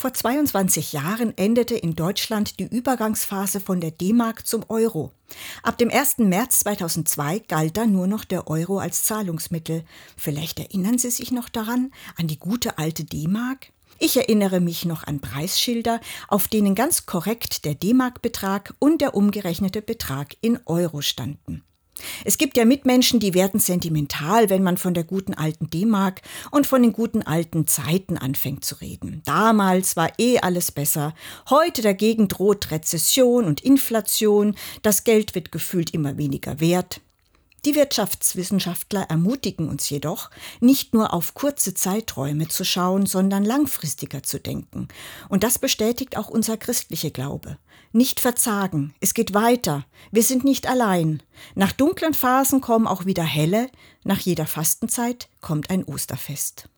Vor 22 Jahren endete in Deutschland die Übergangsphase von der D-Mark zum Euro. Ab dem 1. März 2002 galt dann nur noch der Euro als Zahlungsmittel. Vielleicht erinnern Sie sich noch daran, an die gute alte D-Mark? Ich erinnere mich noch an Preisschilder, auf denen ganz korrekt der D-Mark-Betrag und der umgerechnete Betrag in Euro standen. Es gibt ja Mitmenschen, die werden sentimental, wenn man von der guten alten D-Mark und von den guten alten Zeiten anfängt zu reden. Damals war eh alles besser. Heute dagegen droht Rezession und Inflation. Das Geld wird gefühlt immer weniger wert. Die Wirtschaftswissenschaftler ermutigen uns jedoch, nicht nur auf kurze Zeiträume zu schauen, sondern langfristiger zu denken. Und das bestätigt auch unser christlicher Glaube. Nicht verzagen, es geht weiter, wir sind nicht allein. Nach dunklen Phasen kommen auch wieder helle, nach jeder Fastenzeit kommt ein Osterfest.